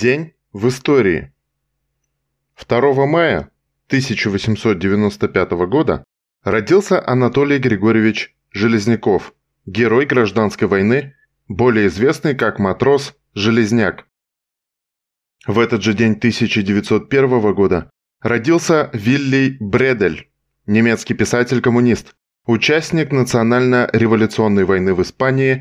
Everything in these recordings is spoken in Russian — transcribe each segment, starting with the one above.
День в истории. 2 мая 1895 года родился Анатолий Григорьевич Железняков, герой гражданской войны, более известный как матрос Железняк. В этот же день 1901 года родился Вилли Бредель, немецкий писатель-коммунист, участник национально-революционной войны в Испании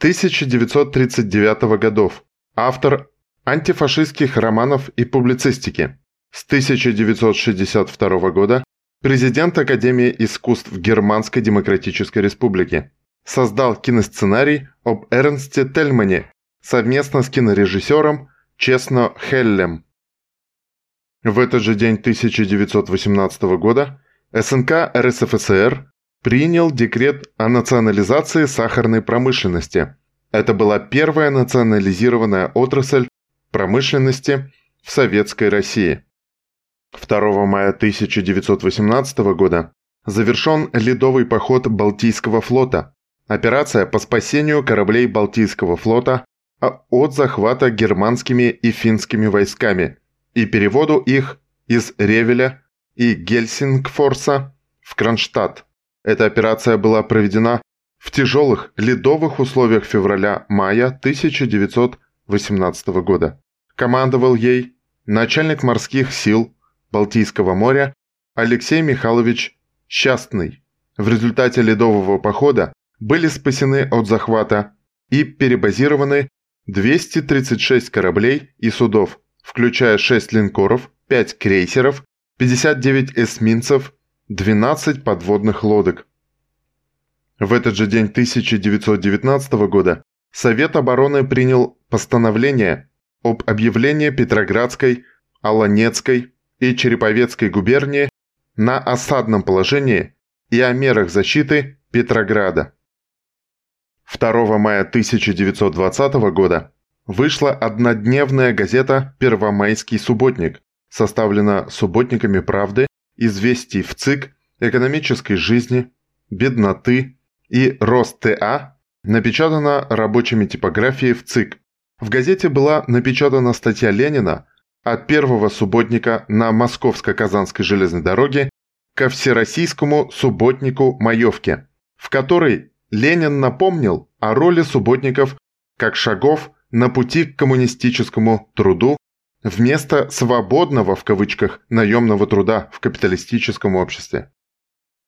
1936-1939 годов, автор антифашистских романов и публицистики. С 1962 года президент Академии искусств Германской Демократической Республики. Создал киносценарий об Эрнсте Тельмане совместно с кинорежиссером Честно Хеллем. В этот же день 1918 года СНК РСФСР принял декрет о национализации сахарной промышленности. Это была первая национализированная отрасль промышленности в Советской России. 2 мая 1918 года завершен ледовый поход Балтийского флота, операция по спасению кораблей Балтийского флота от захвата германскими и финскими войсками и переводу их из Ревеля и Гельсингфорса в Кронштадт. Эта операция была проведена в тяжелых ледовых условиях февраля-мая 1918 года. Командовал ей начальник морских сил Балтийского моря Алексей Михайлович Счастный. В результате ледового похода были спасены от захвата и перебазированы 236 кораблей и судов, включая 6 линкоров, 5 крейсеров, 59 эсминцев, 12 подводных лодок. В этот же день 1919 года Совет обороны принял постановление об объявлении Петроградской, Аланецкой и Череповецкой губернии на осадном положении и о мерах защиты Петрограда. 2 мая 1920 года вышла однодневная газета «Первомайский субботник», составлена субботниками «Правды», «Известий в ЦИК», «Экономической жизни», «Бедноты» и «Рос-ТА», напечатана рабочими типографией в ЦИК. В газете была напечатана статья Ленина от первого субботника на Московско-Казанской железной дороге ко всероссийскому субботнику Маевке, в которой Ленин напомнил о роли субботников как шагов на пути к коммунистическому труду вместо «свободного» в кавычках наемного труда в капиталистическом обществе.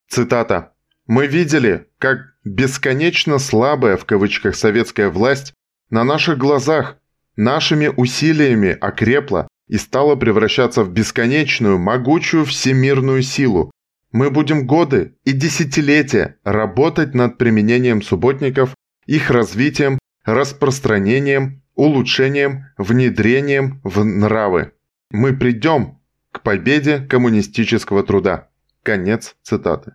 Цитата. «Мы видели, как бесконечно слабая в кавычках советская власть на наших глазах нашими усилиями окрепла и стала превращаться в бесконечную, могучую всемирную силу, мы будем годы и десятилетия работать над применением субботников, их развитием, распространением, улучшением, внедрением в нравы. Мы придем к победе коммунистического труда. Конец цитаты.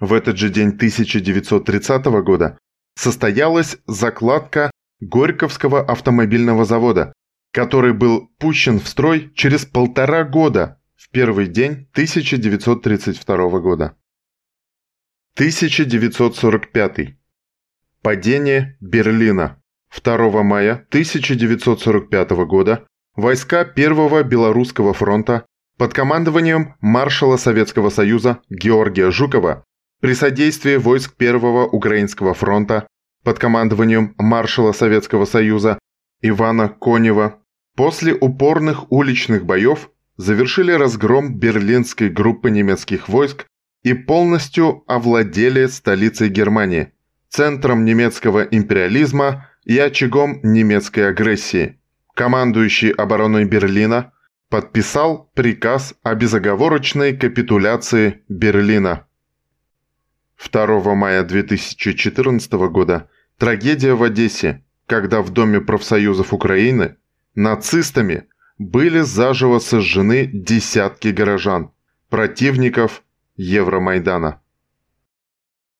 В этот же день 1930 года состоялась закладка Горьковского автомобильного завода, который был пущен в строй через полтора года в первый день 1932 года. 1945. Падение Берлина. 2 мая 1945 года войска Первого Белорусского фронта под командованием маршала Советского Союза Георгия Жукова при содействии войск Первого Украинского фронта под командованием маршала Советского Союза Ивана Конева после упорных уличных боев завершили разгром берлинской группы немецких войск и полностью овладели столицей Германии, центром немецкого империализма и очагом немецкой агрессии. Командующий обороной Берлина подписал приказ о безоговорочной капитуляции Берлина. 2 мая 2014 года трагедия в Одессе, когда в Доме профсоюзов Украины нацистами были заживо сожжены десятки горожан, противников Евромайдана.